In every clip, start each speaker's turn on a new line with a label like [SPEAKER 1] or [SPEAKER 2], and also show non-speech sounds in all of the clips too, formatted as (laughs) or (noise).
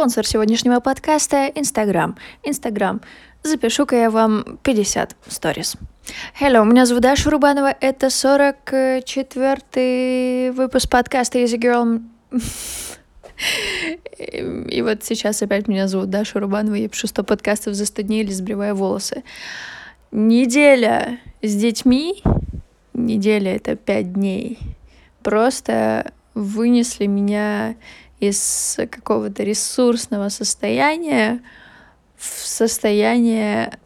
[SPEAKER 1] Спонсор сегодняшнего подкаста — Инстаграм. Инстаграм. Запишу-ка я вам 50 сторис. Hello, меня зовут Даша Рубанова, это 44-й выпуск подкаста Easy Girl. И вот сейчас опять меня зовут Даша Рубанова, я пишу 100 подкастов за 100 дней или сбривая волосы. Неделя с детьми, неделя — это 5 дней, просто вынесли меня из какого-то ресурсного состояния в состояние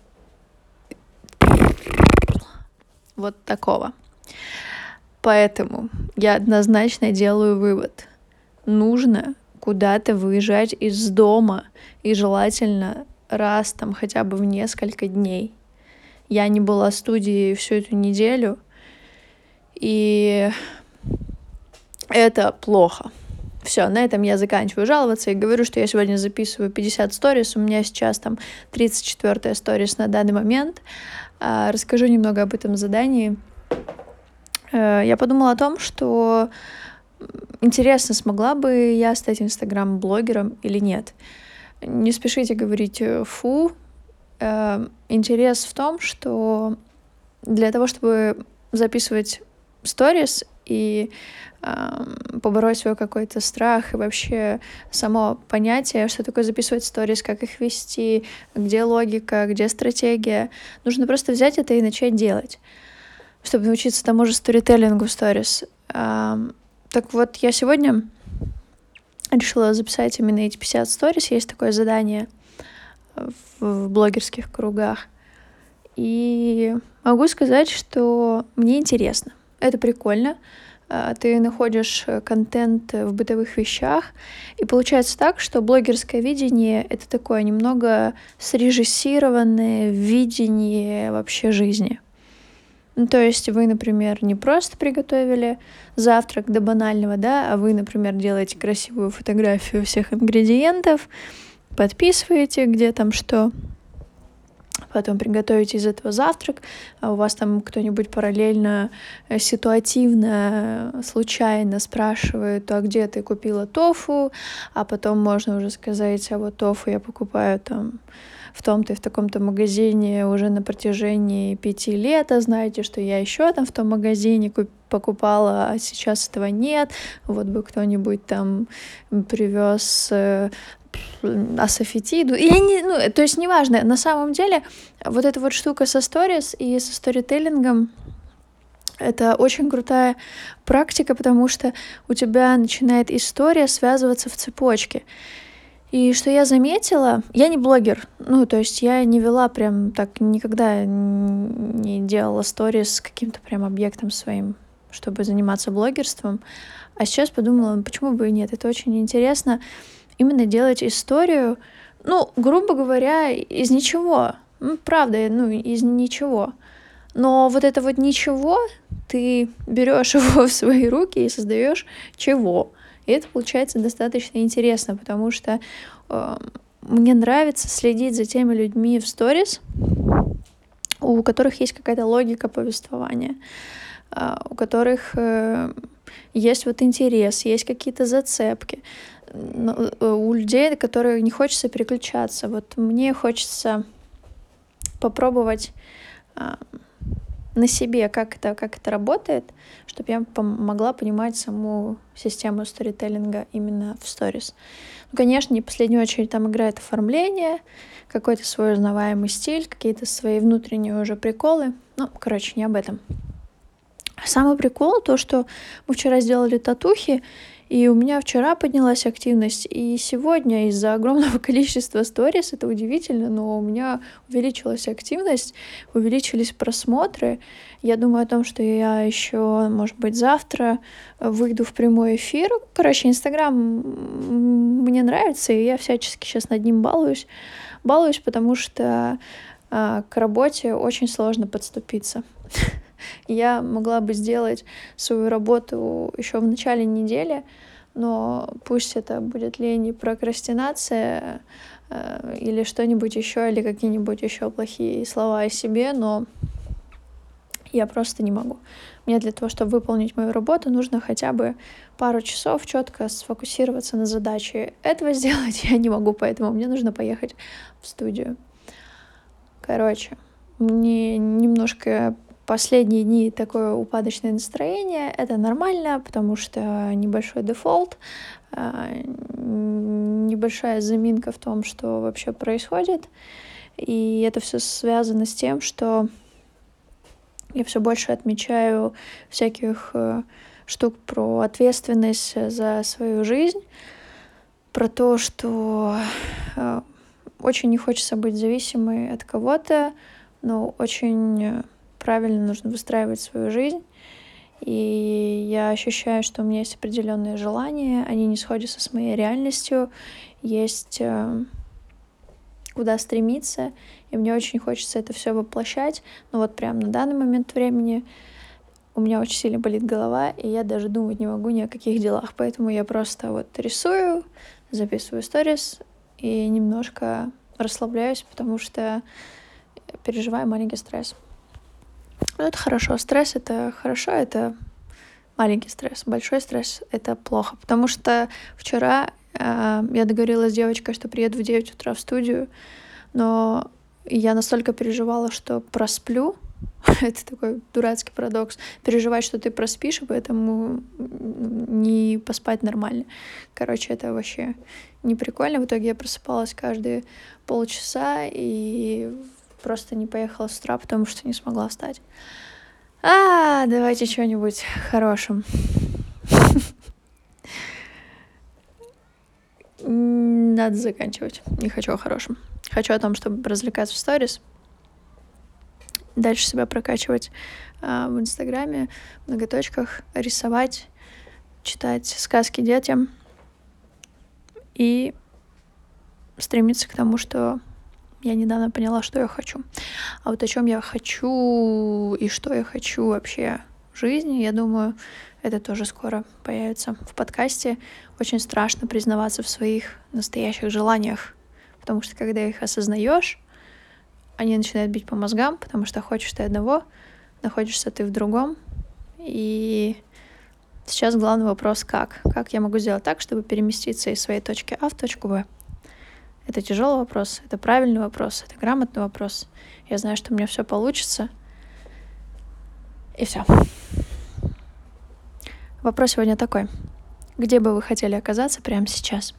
[SPEAKER 1] вот такого. Поэтому я однозначно делаю вывод. Нужно куда-то выезжать из дома и желательно раз там хотя бы в несколько дней. Я не была в студии всю эту неделю, и это плохо. Все, на этом я заканчиваю жаловаться и говорю, что я сегодня записываю 50 сторис, у меня сейчас там 34 сторис на данный момент. А, расскажу немного об этом задании. Э, я подумала о том, что интересно, смогла бы я стать инстаграм-блогером или нет. Не спешите говорить э, «фу». Э, интерес в том, что для того, чтобы записывать сторис и побороть свой какой-то страх и вообще само понятие, что такое записывать сторис, как их вести, где логика, где стратегия. Нужно просто взять это и начать делать, чтобы научиться тому же сторителлингу в сторис. Так вот, я сегодня решила записать именно эти 50 сторис. Есть такое задание в блогерских кругах. И могу сказать, что мне интересно. Это прикольно. А, ты находишь э, контент в бытовых вещах, и получается так, что блогерское видение — это такое немного срежиссированное видение вообще жизни. Ну, то есть вы, например, не просто приготовили завтрак до банального, да, а вы, например, делаете красивую фотографию всех ингредиентов, подписываете, где там что, потом приготовите из этого завтрак, а у вас там кто-нибудь параллельно, э, ситуативно, случайно спрашивает, а где ты купила тофу, а потом можно уже сказать, а вот тофу я покупаю там в том-то и в таком-то магазине уже на протяжении пяти лет, а знаете, что я еще там в том магазине покупала, а сейчас этого нет. Вот бы кто-нибудь там привез э, асофетиду. Я не, ну, то есть неважно, на самом деле вот эта вот штука со сторис и со сторителлингом, это очень крутая практика, потому что у тебя начинает история связываться в цепочке. И что я заметила, я не блогер, ну, то есть я не вела прям так, никогда не делала сторис с каким-то прям объектом своим, чтобы заниматься блогерством. А сейчас подумала, почему бы и нет, это очень интересно именно делать историю, ну, грубо говоря, из ничего. Ну, правда, ну, из ничего. Но вот это вот ничего, ты берешь (laughs) его в свои руки и создаешь чего. И это получается достаточно интересно, потому что э, мне нравится следить за теми людьми в сторис, у которых есть какая-то логика повествования, э, у которых э, есть вот интерес, есть какие-то зацепки. Э, у людей, которые не хочется переключаться. Вот мне хочется попробовать а, на себе, как это, как это работает, чтобы я могла понимать саму систему сторителлинга именно в сторис. Ну, конечно, не в последнюю очередь там играет оформление, какой-то свой узнаваемый стиль, какие-то свои внутренние уже приколы. Ну, короче, не об этом. Самый прикол то, что мы вчера сделали татухи, и у меня вчера поднялась активность, и сегодня из-за огромного (laughs) количества сторис, это удивительно, но у меня увеличилась активность, увеличились просмотры. Я думаю о том, что я еще, может быть, завтра выйду в прямой эфир. Короче, Инстаграм мне нравится, и я всячески сейчас над ним балуюсь. Балуюсь, потому что а, к работе очень сложно подступиться. (laughs) Я могла бы сделать свою работу еще в начале недели, но пусть это будет лень и прокрастинация э, или что-нибудь еще, или какие-нибудь еще плохие слова о себе, но Я просто не могу. Мне для того, чтобы выполнить мою работу, нужно хотя бы пару часов четко сфокусироваться на задаче. Этого (laughs) сделать я не могу, поэтому мне нужно поехать в студию. Короче, мне немножко последние дни такое упадочное настроение. Это нормально, потому что небольшой дефолт, а, небольшая заминка в том, что вообще происходит. И это все связано с тем, что я все больше отмечаю всяких э, штук про ответственность за свою жизнь, про то, что э, очень не хочется быть зависимой от кого-то, но очень правильно нужно выстраивать свою жизнь. И я ощущаю, что у меня есть определенные желания, они не сходятся с моей реальностью, есть э, куда стремиться, и мне очень хочется это все воплощать. Но вот прямо на данный момент времени у меня очень сильно болит голова, и я даже думать не могу ни о каких делах. Поэтому я просто вот рисую, записываю сторис и немножко расслабляюсь, потому что переживаю маленький стресс. Но это хорошо. Стресс — это хорошо, это маленький стресс. Большой стресс — это плохо. Потому что вчера э, я договорилась с девочкой, что приеду в 9 утра в студию, но я настолько переживала, что просплю. (laughs) это такой дурацкий парадокс. Переживать, что ты проспишь, и поэтому не поспать нормально. Короче, это вообще не прикольно. В итоге я просыпалась каждые полчаса и просто не поехала с утра, потому что не смогла встать. А, давайте что-нибудь хорошим. Надо заканчивать. Не хочу о хорошем. Хочу о том, чтобы развлекаться в сторис. Дальше себя прокачивать а, в Инстаграме, в ноготочках, рисовать, читать сказки детям и стремиться к тому, что я недавно поняла, что я хочу. А вот о чем я хочу и что я хочу вообще в жизни, я думаю, это тоже скоро появится в подкасте. Очень страшно признаваться в своих настоящих желаниях, потому что когда их осознаешь, они начинают бить по мозгам, потому что хочешь ты одного, находишься ты в другом. И сейчас главный вопрос, как? Как я могу сделать так, чтобы переместиться из своей точки А в точку Б? Это тяжелый вопрос, это правильный вопрос, это грамотный вопрос. Я знаю, что у меня все получится. И все. Вопрос сегодня такой. Где бы вы хотели оказаться прямо сейчас?